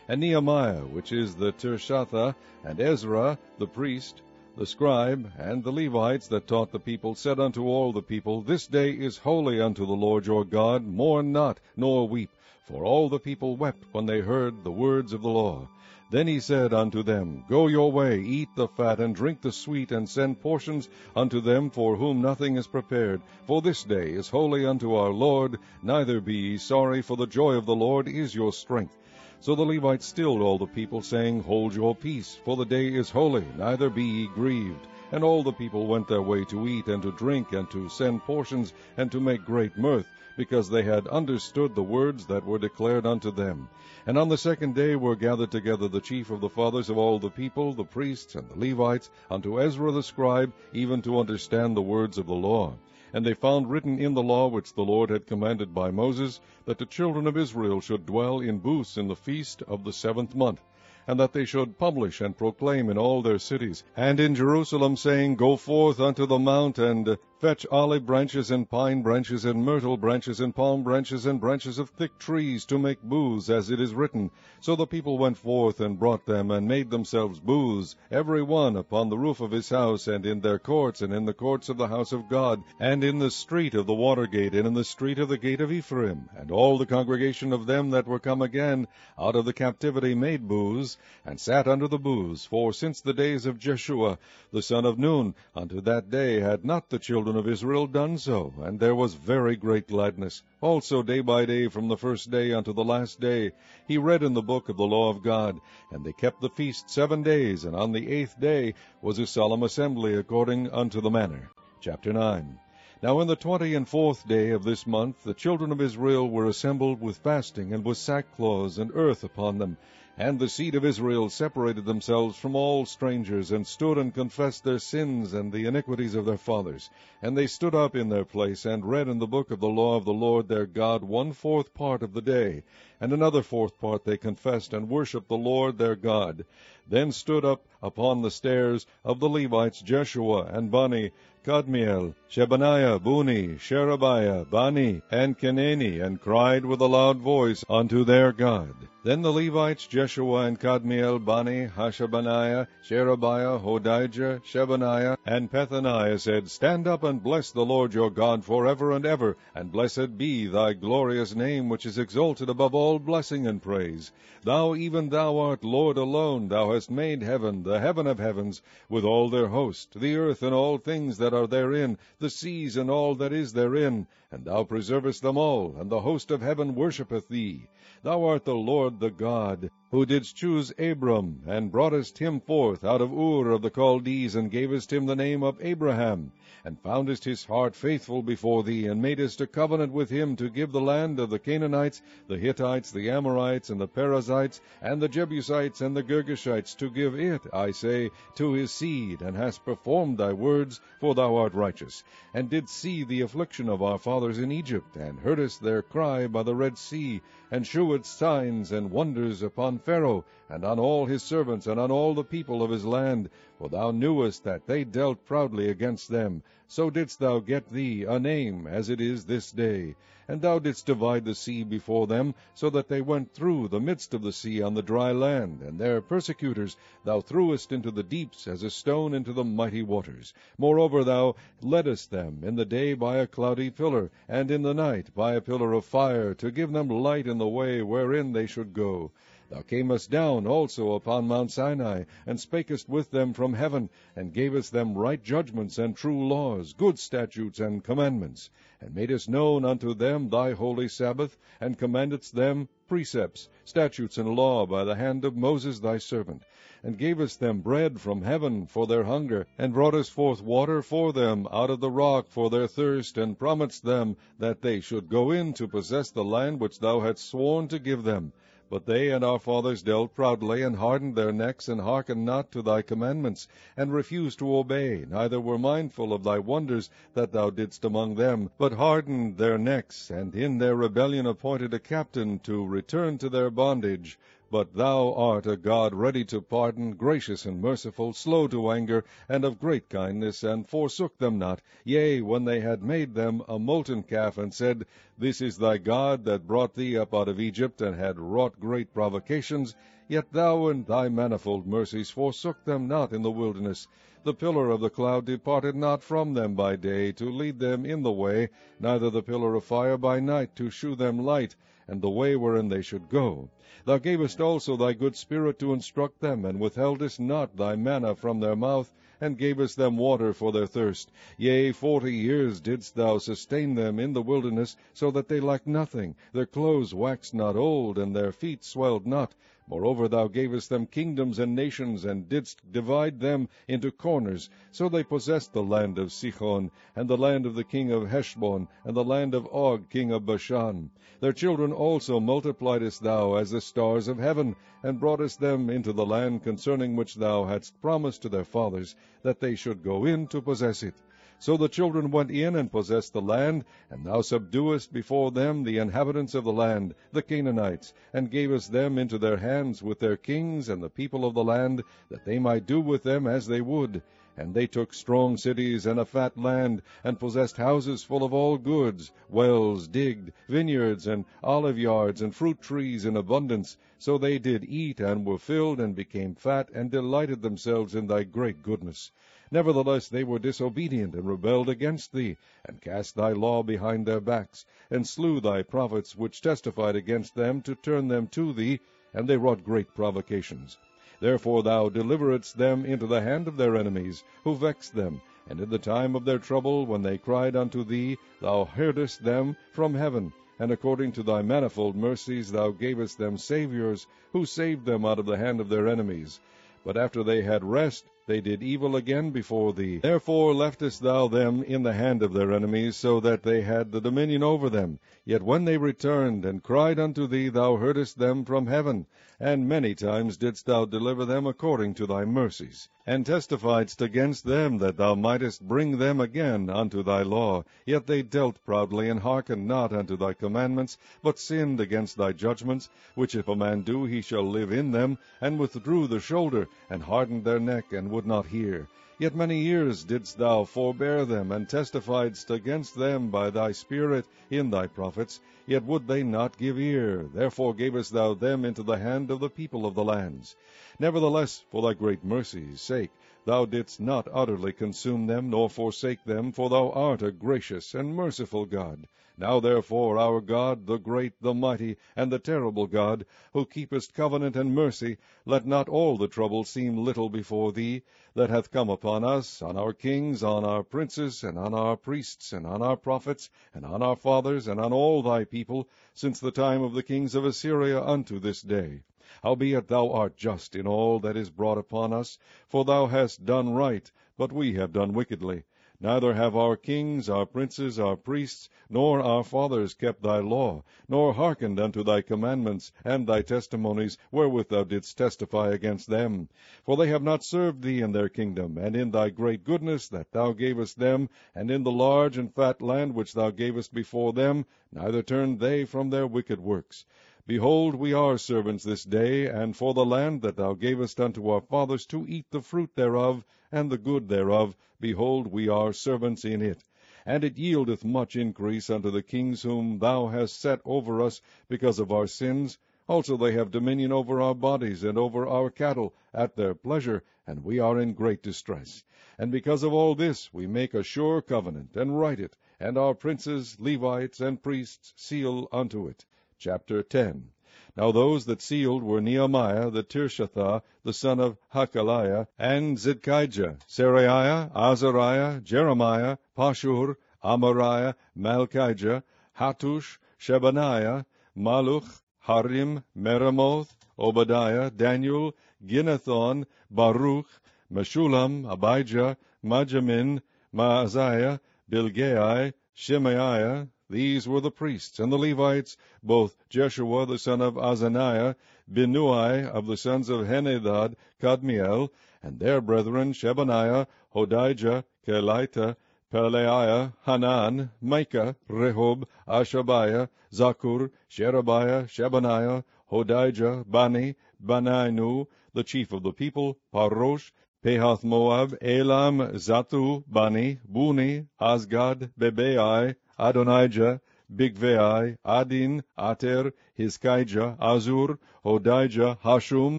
And Nehemiah, which is the Tirshatha, and Ezra, the priest, the scribe, and the Levites that taught the people, said unto all the people, This day is holy unto the Lord your God, mourn not, nor weep. For all the people wept when they heard the words of the law. Then he said unto them, Go your way, eat the fat, and drink the sweet, and send portions unto them for whom nothing is prepared. For this day is holy unto our Lord, neither be ye sorry, for the joy of the Lord is your strength. So the Levites stilled all the people, saying, Hold your peace, for the day is holy, neither be ye grieved. And all the people went their way to eat and to drink, and to send portions, and to make great mirth because they had understood the words that were declared unto them. And on the second day were gathered together the chief of the fathers of all the people, the priests and the Levites, unto Ezra the scribe, even to understand the words of the law. And they found written in the law which the Lord had commanded by Moses, that the children of Israel should dwell in booths in the feast of the seventh month and that they should publish and proclaim in all their cities, and in Jerusalem, saying, Go forth unto the mount, and fetch olive branches, and pine branches, and myrtle branches, and palm branches, and branches of thick trees, to make booths, as it is written. So the people went forth, and brought them, and made themselves booths, every one upon the roof of his house, and in their courts, and in the courts of the house of God, and in the street of the water gate, and in the street of the gate of Ephraim. And all the congregation of them that were come again out of the captivity made booths, and sat under the booths. For since the days of Jeshua, the son of Nun, unto that day had not the children of Israel done so, and there was very great gladness. Also day by day, from the first day unto the last day, he read in the book of the law of God. And they kept the feast seven days, and on the eighth day was a solemn assembly according unto the manner. Chapter 9 Now in the twenty and fourth day of this month the children of Israel were assembled with fasting, and with sackcloths and earth upon them. And the seed of Israel separated themselves from all strangers, and stood and confessed their sins and the iniquities of their fathers. And they stood up in their place, and read in the book of the law of the Lord their God one fourth part of the day. And another fourth part they confessed, and worshipped the Lord their God. Then stood up upon the stairs of the Levites Jeshua and Bani, Kadmiel, Shebaniah, Bunni, Sherebiah, Bani, and Chenani, and cried with a loud voice unto their God. Then the Levites, Jeshua and Kadmiel, Bani, Hashabniah, Sherebiah, Hodijah, Shebaniah, and Pethahiah said, Stand up and bless the Lord your God for ever and ever, and blessed be thy glorious name, which is exalted above all blessing and praise. Thou, even thou art Lord alone, thou hast made heaven, the heaven of heavens, with all their host, the earth and all things that are therein, the seas and all that is therein, and thou preservest them all, and the host of heaven worshippeth thee. Thou art the Lord the God, who didst choose Abram, and broughtest him forth out of Ur of the Chaldees, and gavest him the name of Abraham, and foundest his heart faithful before thee, and madest a covenant with him to give the land of the Canaanites, the Hittites, the Amorites, and the Perizzites, and the Jebusites, and the Girgashites, to give it, I say, to his seed, and hast performed thy words, for thou art righteous, and didst see the affliction of our fathers in Egypt, and heardest their cry by the Red Sea, and shewedst signs and wonders upon Pharaoh, and on all his servants, and on all the people of his land. For thou knewest that they dealt proudly against them. So didst thou get thee a name, as it is this day. And thou didst divide the sea before them, so that they went through the midst of the sea on the dry land, and their persecutors thou threwest into the deeps as a stone into the mighty waters. Moreover thou leddest them in the day by a cloudy pillar, and in the night by a pillar of fire, to give them light in the way wherein they should go. Thou camest down also upon Mount Sinai, and spakest with them from heaven, and gavest them right judgments and true laws, good statutes and commandments, and madest known unto them thy holy Sabbath, and commandedst them precepts, statutes, and law by the hand of Moses thy servant, and gavest them bread from heaven for their hunger, and broughtest forth water for them out of the rock for their thirst, and promised them that they should go in to possess the land which thou hadst sworn to give them. But they and our fathers dealt proudly, and hardened their necks, and hearkened not to thy commandments, and refused to obey, neither were mindful of thy wonders that thou didst among them, but hardened their necks, and in their rebellion appointed a captain to return to their bondage. But thou art a God ready to pardon, gracious and merciful, slow to anger, and of great kindness, and forsook them not. Yea, when they had made them a molten calf, and said, This is thy God that brought thee up out of Egypt, and had wrought great provocations, yet thou in thy manifold mercies forsook them not in the wilderness. The pillar of the cloud departed not from them by day to lead them in the way, neither the pillar of fire by night to shew them light, and the way wherein they should go. Thou gavest also thy good Spirit to instruct them, and withheldest not thy manna from their mouth, and gavest them water for their thirst. Yea, forty years didst thou sustain them in the wilderness, so that they lacked nothing. Their clothes waxed not old, and their feet swelled not. Moreover, thou gavest them kingdoms and nations, and didst divide them into corners. So they possessed the land of Sihon, and the land of the king of Heshbon, and the land of Og king of Bashan. Their children also multipliedst thou as the stars of heaven, and broughtest them into the land concerning which thou hadst promised to their fathers, that they should go in to possess it. So the children went in and possessed the land, and thou subduest before them the inhabitants of the land, the Canaanites, and gavest them into their hands with their kings and the people of the land, that they might do with them as they would. And they took strong cities and a fat land, and possessed houses full of all goods, wells digged, vineyards, and olive yards, and fruit trees in abundance. So they did eat, and were filled, and became fat, and delighted themselves in thy great goodness. Nevertheless they were disobedient, and rebelled against thee, and cast thy law behind their backs, and slew thy prophets which testified against them to turn them to thee, and they wrought great provocations. Therefore thou deliveredst them into the hand of their enemies, who vexed them, and in the time of their trouble, when they cried unto thee, thou heardest them from heaven, and according to thy manifold mercies thou gavest them saviours, who saved them out of the hand of their enemies. But after they had rest, they did evil again before thee. Therefore leftest thou them in the hand of their enemies, so that they had the dominion over them. Yet when they returned and cried unto thee, thou heardest them from heaven, and many times didst thou deliver them according to thy mercies, and testifiedst against them that thou mightest bring them again unto thy law. Yet they dealt proudly, and hearkened not unto thy commandments, but sinned against thy judgments, which if a man do, he shall live in them, and withdrew the shoulder, and hardened their neck, and would not hear. Yet many years didst thou forbear them, and testifiedst against them by thy Spirit in thy prophets, yet would they not give ear. Therefore gavest thou them into the hand of the people of the lands. Nevertheless, for thy great mercy's sake, thou didst not utterly consume them, nor forsake them, for thou art a gracious and merciful God. Now therefore, our God, the great, the mighty, and the terrible God, who keepest covenant and mercy, let not all the trouble seem little before thee, that hath come upon us, on our kings, on our princes, and on our priests, and on our prophets, and on our fathers, and on all thy people, since the time of the kings of Assyria unto this day. Howbeit thou art just in all that is brought upon us, for thou hast done right, but we have done wickedly. Neither have our kings, our princes, our priests, nor our fathers kept thy law, nor hearkened unto thy commandments and thy testimonies, wherewith thou didst testify against them. For they have not served thee in their kingdom, and in thy great goodness that thou gavest them, and in the large and fat land which thou gavest before them, neither turned they from their wicked works. Behold, we are servants this day, and for the land that thou gavest unto our fathers to eat the fruit thereof, and the good thereof, behold, we are servants in it. And it yieldeth much increase unto the kings whom thou hast set over us because of our sins. Also they have dominion over our bodies and over our cattle at their pleasure, and we are in great distress. And because of all this we make a sure covenant, and write it, and our princes, Levites, and priests seal unto it. Chapter 10 now those that sealed were Nehemiah the Tirshatha, the son of Hachaliah, and Zidkijah, Seraiah, Azariah, Jeremiah, Pashur, Amariah, Malchijah, Hattush, Shebaniah, Malluch, Harim, Meremoth, Obadiah, Daniel, Ginnethon, Baruch, Meshullam, Abijah, Mijamin, Maaziah, Bilgai, Shemaiah, these were the priests and the Levites, both Jeshua the son of Azaniah, Binnui of the sons of Henadad, Kadmiel, and their brethren Shebaniah, Hodijah, Kelita, Pelaiah, Hanan, Micha, Rehob, Hashabiah, Zaccur, Sherebiah, Shebaniah, Hodijah, Bani, Beninu, the chief of the people, Parosh, Pahath Moab, Elam, Zatthu, Bani, Bunni, Azgad, Bebai, Adonijah, Bigvai, Adin, Ater, Hizkijah, Azzur, Hodijah, Hashum,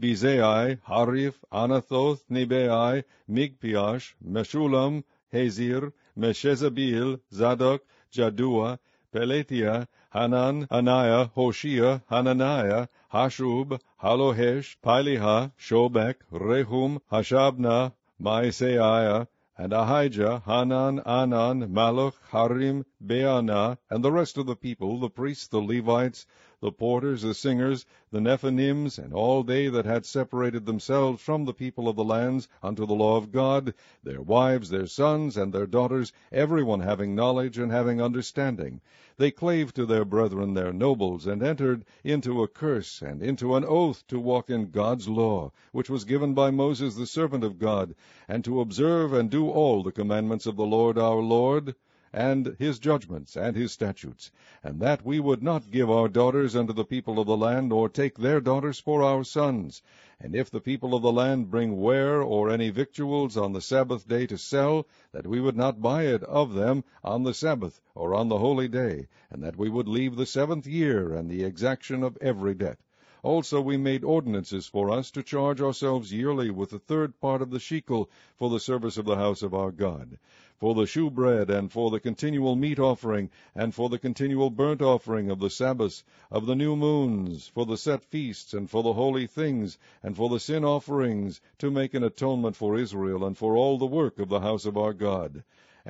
Bezai, Hariph, Anathoth, Nebai, Magpiash, Meshullam, Hezir, Meshezabeel, Zadok, Jaddua, Pelatiah, Hanan, Anaiah, Hoshea, Hananiah, Hasshub, Hallohesh, Pileha, Shobek, Rehum, Hashabnah, Maaseiah, and Ahijah, Hanan, Anan, Malluch, Harim, Baanah, and the rest of the people, the priests, the Levites, the porters, the singers, the Nethinims, and all they that had separated themselves from the people of the lands unto the law of God, their wives, their sons, and their daughters, every one having knowledge and having understanding. They clave to their brethren their nobles, and entered into a curse and into an oath to walk in God's law, which was given by Moses the servant of God, and to observe and do all the commandments of the Lord our Lord, and his judgments and his statutes, and that we would not give our daughters unto the people of the land, or take their daughters for our sons. And if the people of the land bring ware or any victuals on the Sabbath day to sell, that we would not buy it of them on the Sabbath or on the holy day, and that we would leave the seventh year and the exaction of every debt. Also we made ordinances for us to charge ourselves yearly with the third part of the shekel for the service of the house of our God for the shewbread, and for the continual meat offering, and for the continual burnt offering of the Sabbaths, of the new moons, for the set feasts, and for the holy things, and for the sin offerings, to make an atonement for Israel, and for all the work of the house of our God.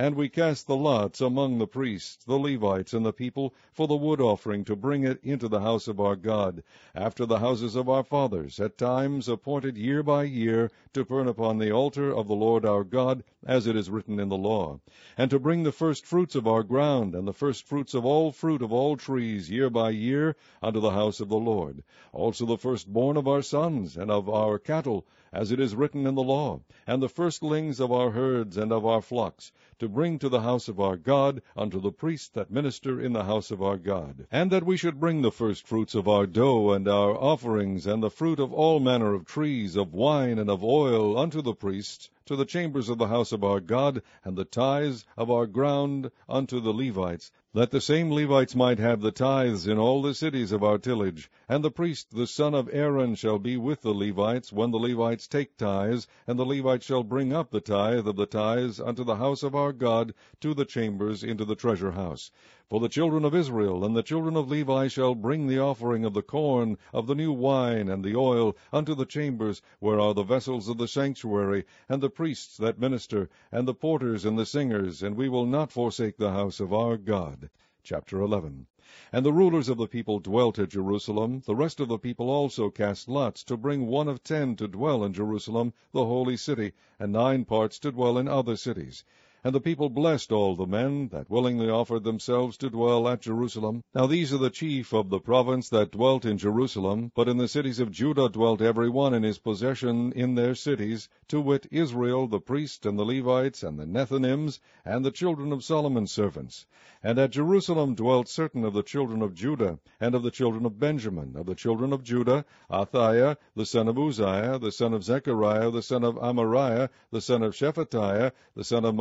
And we cast the lots among the priests, the Levites, and the people for the wood offering to bring it into the house of our God, after the houses of our fathers, at times appointed year by year, to burn upon the altar of the Lord our God, as it is written in the law, and to bring the first fruits of our ground, and the first fruits of all fruit of all trees, year by year, unto the house of the Lord. Also the firstborn of our sons, and of our cattle, as it is written in the law, and the firstlings of our herds and of our flocks, to bring to the house of our God, unto the priests that minister in the house of our God. And that we should bring the firstfruits of our dough and our offerings, and the fruit of all manner of trees, of wine and of oil, unto the priests, to the chambers of the house of our God, and the tithes of our ground unto the Levites, that the same Levites might have the tithes in all the cities of our tillage. And the priest, the son of Aaron, shall be with the Levites when the Levites take tithes, and the Levites shall bring up the tithe of the tithes unto the house of our God, to the chambers into the treasure house. For the children of Israel and the children of Levi shall bring the offering of the corn, of the new wine, and the oil, unto the chambers, where are the vessels of the sanctuary, and the priests that minister, and the porters and the singers, and we will not forsake the house of our God. Chapter 11 And the rulers of the people dwelt at Jerusalem. The rest of the people also cast lots to bring one of ten to dwell in Jerusalem, the holy city, and nine parts to dwell in other cities. And the people blessed all the men that willingly offered themselves to dwell at Jerusalem. Now these are the chief of the province that dwelt in Jerusalem, but in the cities of Judah dwelt every one in his possession in their cities, to wit, Israel, the priest, and the Levites, and the Nethinims, and the children of Solomon's servants. And at Jerusalem dwelt certain of the children of Judah, and of the children of Benjamin, of the children of Judah, Athaiah, the son of Uzziah, the son of Zechariah, the son of Amariah, the son of Shephatiah, the son of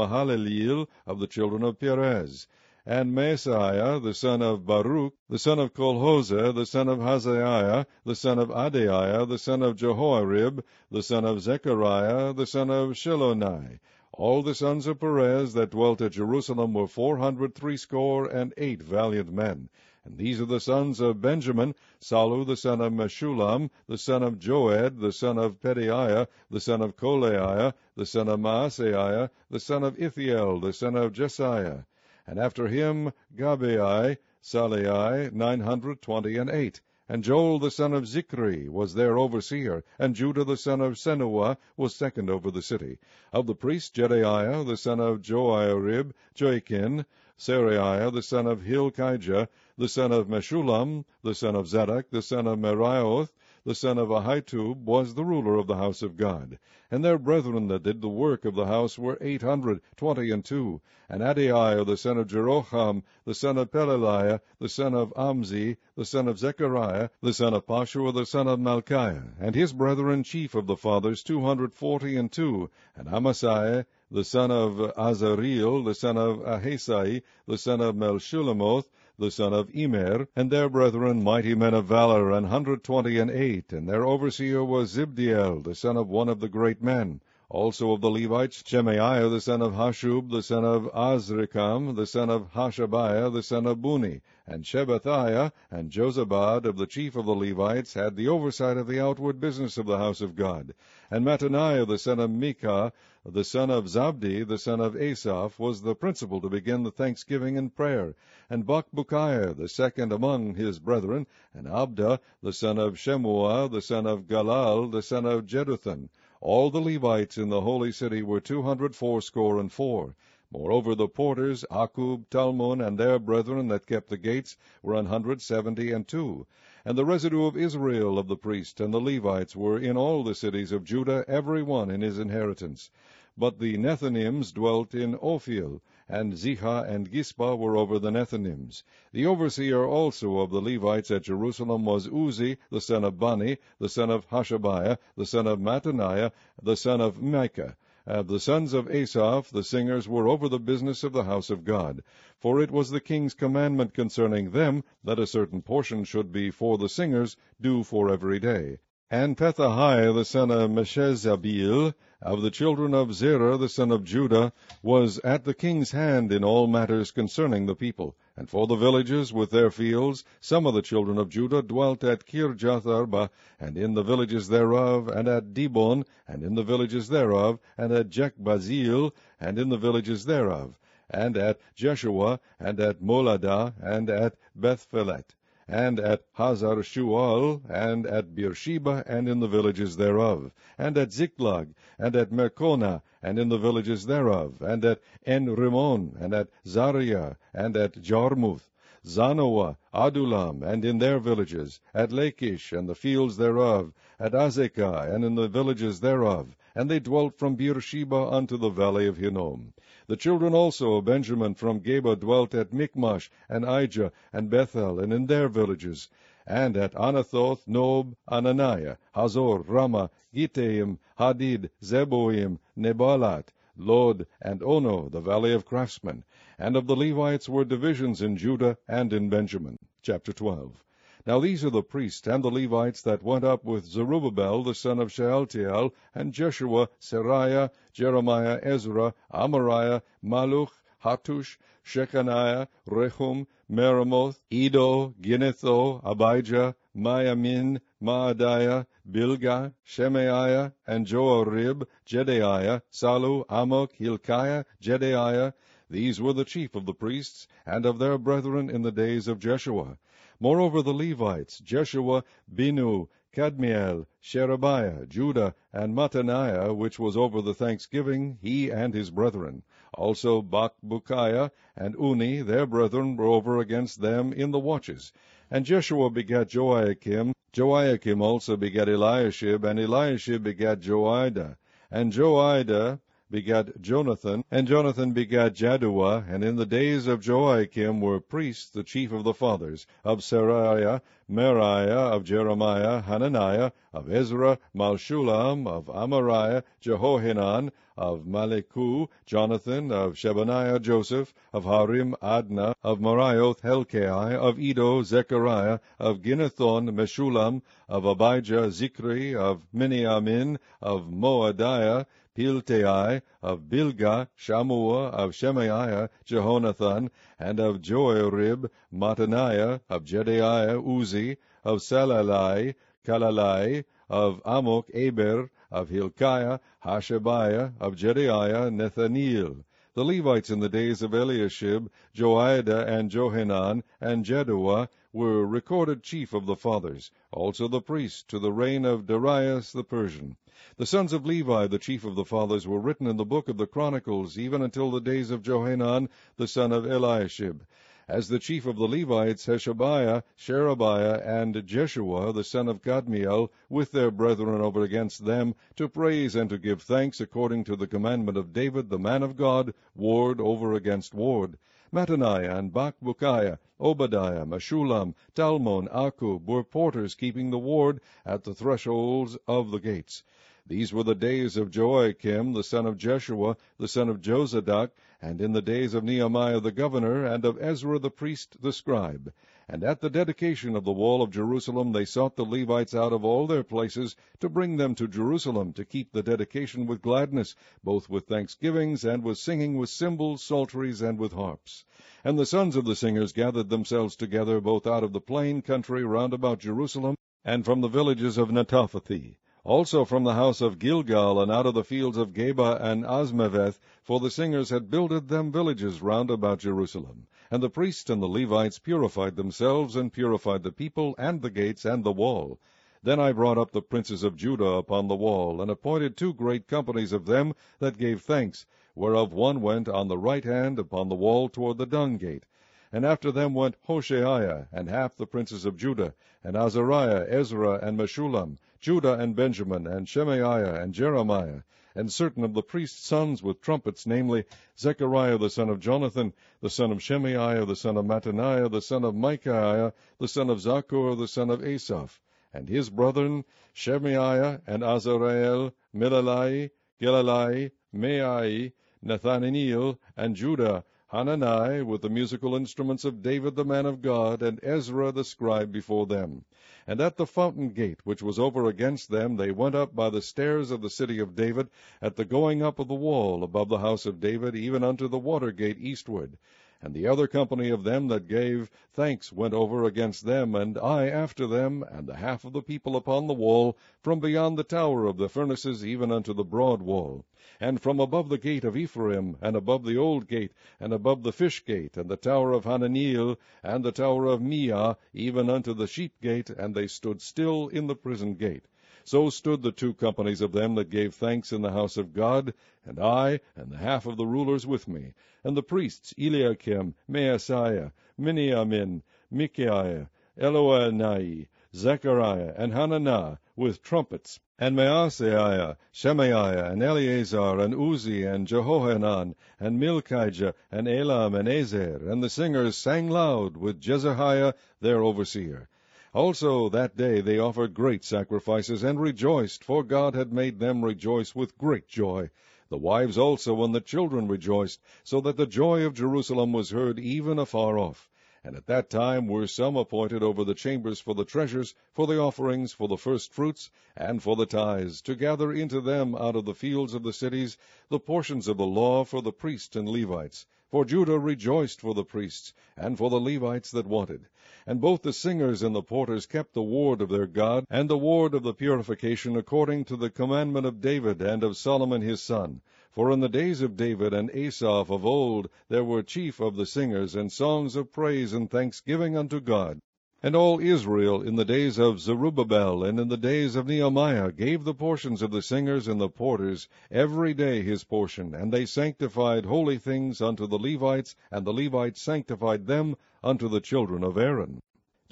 Of the children of Perez and Maaseiah, the son of Baruch, the son of Colhozeh, the son of Hazaiah, the son of Adaiah, the son of Jehoiarib, the son of Zechariah, the son of Shilonai. All the sons of Perez that dwelt at Jerusalem were four hundred threescore and eight valiant men. And these are the sons of Benjamin, Sallu the son of Meshullam, the son of Joed, the son of Pedaiah, the son of Kolaiah, the son of Maaseiah, the son of Ithiel, the son of Jesaiah. And after him Gabbai, Sallai, nine hundred twenty and eight. And Joel the son of Zichri was their overseer, and Judah the son of Senuah was second over the city. Of the priests Jedaiah the son of Joiarib, Joiachin, Seraiah the son of Hilkiah, the son of Meshullam, the son of Zadok, the son of Meraioth, the son of Ahitub, was the ruler of the house of God. And their brethren that did the work of the house were eight hundred twenty and two. And Adaiah the son of Jeroham, the son of Pelaliah, the son of Amzi, the son of Zechariah, the son of Pashur, the son of Malchiah, and his brethren chief of the fathers two hundred forty and two. And Amasai, the son of Azareel, the son of Ahasai, the son of Meshillemoth, the son of Immer, and their brethren mighty men of valor, an hundred twenty and eight, and their overseer was Zabdiel, the son of one of the great men. Also of the Levites, Shemaiah the son of Hashub, the son of Azrikam, the son of Hashabiah, the son of Bunni, and Shebathiah, and Jozabad of the chief of the Levites had the oversight of the outward business of the house of God. And Mattaniah the son of Micha, the son of Zabdi, the son of Asaph, was the principal to begin the thanksgiving and prayer, and Bakbukiah, the second among his brethren, and Abda, the son of Shemua, the son of Galal, the son of Jeduthun. All the Levites in the holy city were two hundred fourscore and four. Moreover, the porters, Akkub, Talmon, and their brethren that kept the gates, were an hundred seventy and two. And the residue of Israel of the priests and the Levites were in all the cities of Judah, every one in his inheritance. But the Nethinims dwelt in Ophel, and Ziha and Gispa were over the Nethinims. The overseer also of the Levites at Jerusalem was Uzzi, the son of Bani, the son of Hashabiah, the son of Mattaniah, the son of Micha. Of the sons of Asaph, the singers were over the business of the house of God. For it was the king's commandment concerning them that a certain portion should be for the singers, due for every day. And Pethahiah the son of Meshezabeel, of the children of Zerah the son of Judah, was at the king's hand in all matters concerning the people. And for the villages with their fields, some of the children of Judah dwelt at Kirjath Arba, and in the villages thereof, and at Dibon, and in the villages thereof, and at Jekabzeel, and in the villages thereof. and at Jeshua, and at Moladah, and at Bethphelet, and at Hazar Shual, and at Beersheba, and in the villages thereof, and at Ziklag, and at Mekonah, and in the villages thereof, and at En Rimmon, and at Zareah, and at Jarmuth, Zanoah, Adullam, and in their villages, at Lachish, and the fields thereof, at Azekah, and in the villages thereof, and they dwelt from Beersheba unto the valley of Hinnom. The children also of Benjamin from Geba dwelt at Michmash, and Aija, and Bethel, and in their villages, and at Anathoth, Nob, Ananiah, Hazor, Ramah, Gittaim, Hadid, Zeboim, Neballat, Lod, and Ono, the valley of craftsmen. And of the Levites were divisions in Judah and in Benjamin. Chapter 12. Now these are the priests and the Levites that went up with Zerubbabel the son of Shealtiel, and Jeshua, Seraiah, Jeremiah, Ezra, Amariah, Malluch, Hattush, Shechaniah, Rehum, Meremoth, Iddo, Ginnetho, Abijah, Miamin, Maadiah, Bilgah, Shemaiah, and Joiarib, Jedaiah, Sallu, Amok, Hilkiah, Jedaiah. These were the chief of the priests, and of their brethren in the days of Jeshua. Moreover the Levites, Jeshua, Binnui, Kadmiel, Sherebiah, Judah, and Mattaniah, which was over the thanksgiving, he and his brethren. Also Bakbukiah and Unni, their brethren, were over against them in the watches. And Jeshua begat Joiakim, Joiakim also begat Eliashib, and Eliashib begat Joiada, and Joiada begat Jonathan, and Jonathan begat Jaddua, and in the days of Joiakim were priests the chief of the fathers, of Seraiah, Meraiah, of Jeremiah, Hananiah, of Ezra, Meshullam, of Amariah, Jehohanan, of Melicu, Jonathan, of Shebaniah, Joseph, of Harim, Adna, of Meraioth, Helkai, of Iddo, Zechariah, of Ginnethon, Meshullam, of Abijah, Zichri, of Miniamin, of Moadiah, Piltai, of Bilgah, Shammua, of Shemaiah, Jehonathan, and of Joiarib, Mattaniah, of Jedaiah, Uzzi, of Salalai, Kalalai, of Amok, Eber, of Hilkiah, Hashabiah, of Jedaiah, Nethaneel. The Levites in the days of Eliashib, Joiada, and Johanan, and Jaddua, were recorded chief of the fathers, also the priests, to the reign of Darius the Persian. The sons of Levi, the chief of the fathers, were written in the book of the Chronicles, even until the days of Johanan, the son of Eliashib. As the chief of the Levites, Hashabiah, Sherebiah, and Jeshua, the son of Kadmiel, with their brethren over against them, to praise and to give thanks according to the commandment of David, the man of God, ward over against ward. Mattaniah and Bakbukiah, Obadiah, Meshullam, Talmon, Akkub were porters keeping the ward at the thresholds of the gates. These were the days of Joiakim, the son of Jeshua, the son of Jozadak, and in the days of Nehemiah the governor, and of Ezra the priest the scribe. And at the dedication of the wall of Jerusalem they sought the Levites out of all their places to bring them to Jerusalem to keep the dedication with gladness, both with thanksgivings and with singing with cymbals, psalteries, and with harps. And the sons of the singers gathered themselves together both out of the plain country round about Jerusalem, and from the villages of Netophathi also from the house of Gilgal, and out of the fields of Geba and Azmaveth, for the singers had builded them villages round about Jerusalem. And the priests and the Levites purified themselves, and purified the people, and the gates, and the wall. Then I brought up the princes of Judah upon the wall, and appointed two great companies of them that gave thanks, whereof one went on the right hand upon the wall toward the dung gate. And after them went Hoshaiah, and half the princes of Judah, and Azariah, Ezra, and Meshullam, Judah and Benjamin, and Shemaiah, and Jeremiah, and certain of the priests' sons with trumpets, namely, Zechariah the son of Jonathan, the son of Shemaiah, the son of Mattaniah, the son of Michaiah, the son of Zaccur, the son of Asaph, and his brethren, Shemaiah, and Azareel, Milalai, Gilalai, Maai, Nethaneel, and Judah, Hanani, with the musical instruments of David the man of God, and Ezra the scribe before them. And at the fountain gate, which was over against them, they went up by the stairs of the city of David, at the going up of the wall above the house of David, even unto the water gate eastward. And the other company of them that gave thanks went over against them, and I after them, and the half of the people upon the wall, from beyond the tower of the furnaces even unto the broad wall, and from above the gate of Ephraim, and above the old gate, and above the fish gate, and the tower of Hananeel, and the tower of Meah, even unto the sheep gate, and they stood still in the prison gate. So stood the two companies of them that gave thanks in the house of God, and I, and the half of the rulers with me, and the priests Eliakim, Maaseiah, Miniamin, Michaiah, Elioenai, Zechariah, and Hananiah, with trumpets, and Maaseiah, Shemaiah, and Eleazar, and Uzzi, and Jehohanan, and Malchijah, and Elam, and Ezer, and the singers sang loud with Jezrahiah their overseer. Also that day they offered great sacrifices, and rejoiced, for God had made them rejoice with great joy. The wives also and the children rejoiced, so that the joy of Jerusalem was heard even afar off. And at that time were some appointed over the chambers for the treasures, for the offerings, for the first fruits, and for the tithes, to gather into them out of the fields of the cities the portions of the law for the priests and Levites. For Judah rejoiced for the priests, and for the Levites that wanted. And both the singers and the porters kept the ward of their God, and the ward of the purification, according to the commandment of David and of Solomon his son. For in the days of David and Asaph of old there were chief of the singers, and songs of praise and thanksgiving unto God. And all Israel in the days of Zerubbabel and in the days of Nehemiah gave the portions of the singers and the porters every day his portion, and they sanctified holy things unto the Levites, and the Levites sanctified them unto the children of Aaron.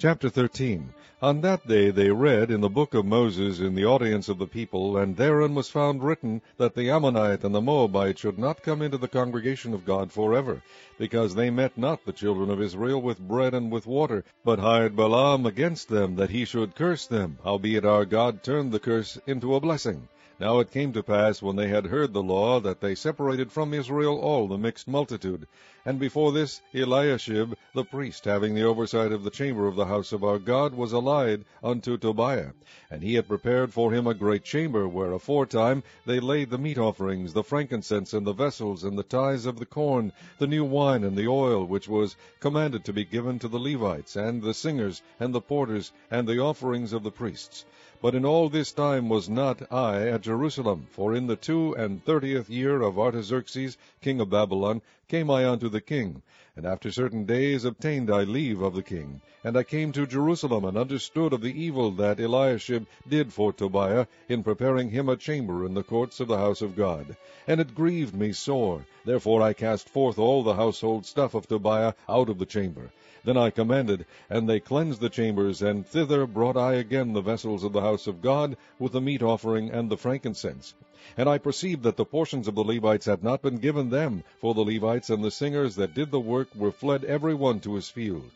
Chapter 13 On that day they read in the book of Moses in the audience of the people, and therein was found written that the Ammonite and the Moabite should not come into the congregation of God forever, because they met not the children of Israel with bread and with water, but hired Balaam against them, that he should curse them, howbeit our God turned the curse into a blessing. Now it came to pass, when they had heard the law, that they separated from Israel all the mixed multitude. And before this, Eliashib the priest, having the oversight of the chamber of the house of our God, was allied unto Tobiah. And he had prepared for him a great chamber, where aforetime they laid the meat offerings, the frankincense, and the vessels, and the tithes of the corn, the new wine, and the oil, which was commanded to be given to the Levites, and the singers, and the porters, and the offerings of the priests. But in all this time was not I at Jerusalem, for in the two and thirtieth year of Artaxerxes king of Babylon came I unto the king, and after certain days obtained I leave of the king. And I came to Jerusalem, and understood of the evil that Eliashib did for Tobiah, in preparing him a chamber in the courts of the house of God. And it grieved me sore. Therefore I cast forth all the household stuff of Tobiah out of the chamber. Then I commanded, and they cleansed the chambers, and thither brought I again the vessels of the house of God, with the meat offering and the frankincense. And I perceived that the portions of the Levites had not been given them, for the Levites and the singers that did the work were fled every one to his field.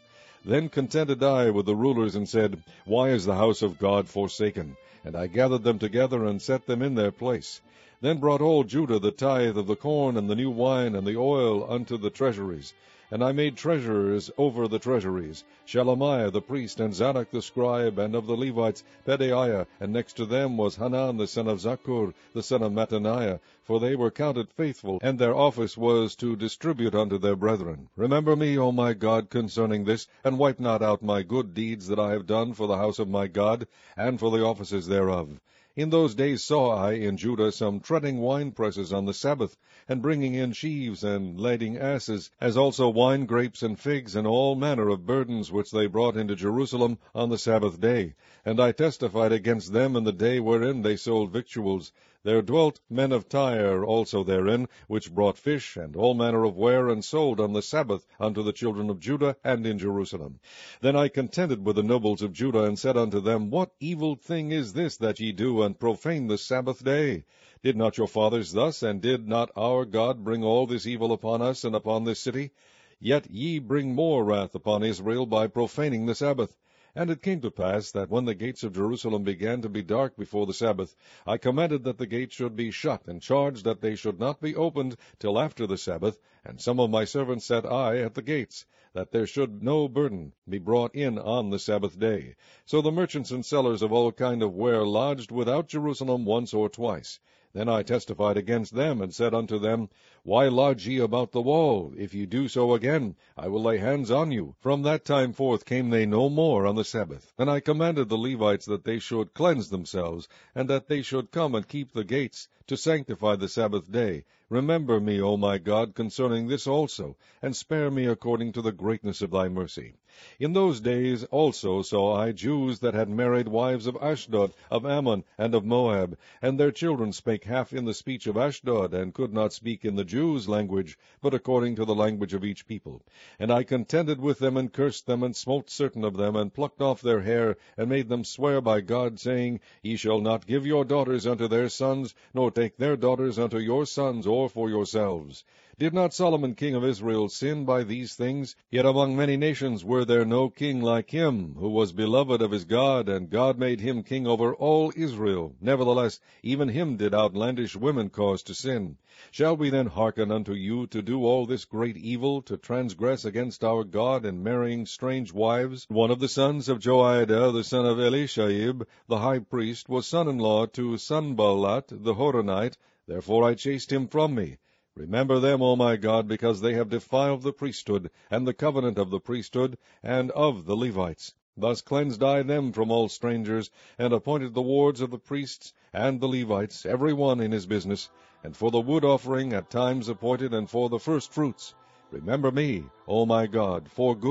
Then contended I with the rulers, and said, Why is the house of God forsaken? And I gathered them together, and set them in their place. Then brought all Judah the tithe of the corn, and the new wine, and the oil unto the treasuries. And I made treasurers over the treasuries, Shelemiah the priest, and Zadok the scribe, and of the Levites Pedaiah, and next to them was Hanan the son of Zaccur, the son of Mattaniah, for they were counted faithful, and their office was to distribute unto their brethren. Remember me, O my God, concerning this, and wipe not out my good deeds that I have done for the house of my God, and for the offices thereof. In those days saw I in Judah some treading winepresses on the Sabbath, and bringing in sheaves, and lading asses, as also wine grapes and figs, and all manner of burdens which they brought into Jerusalem on the Sabbath day. And I testified against them in the day wherein they sold victuals. There dwelt men of Tyre also therein, which brought fish, and all manner of ware, and sold on the Sabbath unto the children of Judah, and in Jerusalem. Then I contended with the nobles of Judah, and said unto them, What evil thing is this that ye do, and profane the Sabbath day? Did not your fathers thus, and did not our God bring all this evil upon us, and upon this city? Yet ye bring more wrath upon Israel by profaning the Sabbath. And it came to pass that when the gates of Jerusalem began to be dark before the Sabbath, I commanded that the gates should be shut, and charged that they should not be opened till after the Sabbath, and some of my servants set I at the gates, that there should no burden be brought in on the Sabbath day. So the merchants and sellers of all kind of ware lodged without Jerusalem once or twice. Then I testified against them, and said unto them, Why lodge ye about the wall? If ye do so again, I will lay hands on you. From that time forth came they no more on the Sabbath. And I commanded the Levites that they should cleanse themselves, and that they should come and keep the gates, to sanctify the Sabbath day. Remember me, O my God, concerning this also, and spare me according to the greatness of thy mercy. In those days also saw I Jews that had married wives of Ashdod, of Ammon, and of Moab, and their children spake half in the speech of Ashdod, and could not speak in the Jews' language, but according to the language of each people. And I contended with them, and cursed them, and smote certain of them, and plucked off their hair, and made them swear by God, saying, Ye shall not give your daughters unto their sons, nor take their daughters unto your sons, or for yourselves. Did not Solomon king of Israel sin by these things? Yet among many nations were there no king like him, who was beloved of his God, and God made him king over all Israel. Nevertheless, even him did outlandish women cause to sin. Shall we then hearken unto you to do all this great evil, to transgress against our God in marrying strange wives? One of the sons of Joiada, the son of Eliashib, the high priest, was son-in-law to Sanballat the Horonite, therefore I chased him from me. Remember them, O my God, because they have defiled the priesthood, and the covenant of the priesthood, and of the Levites. Thus cleansed I them from all strangers, and appointed the wards of the priests and the Levites, every one in his business, and for the wood offering at times appointed, and for the first fruits. Remember me, O my God, for good.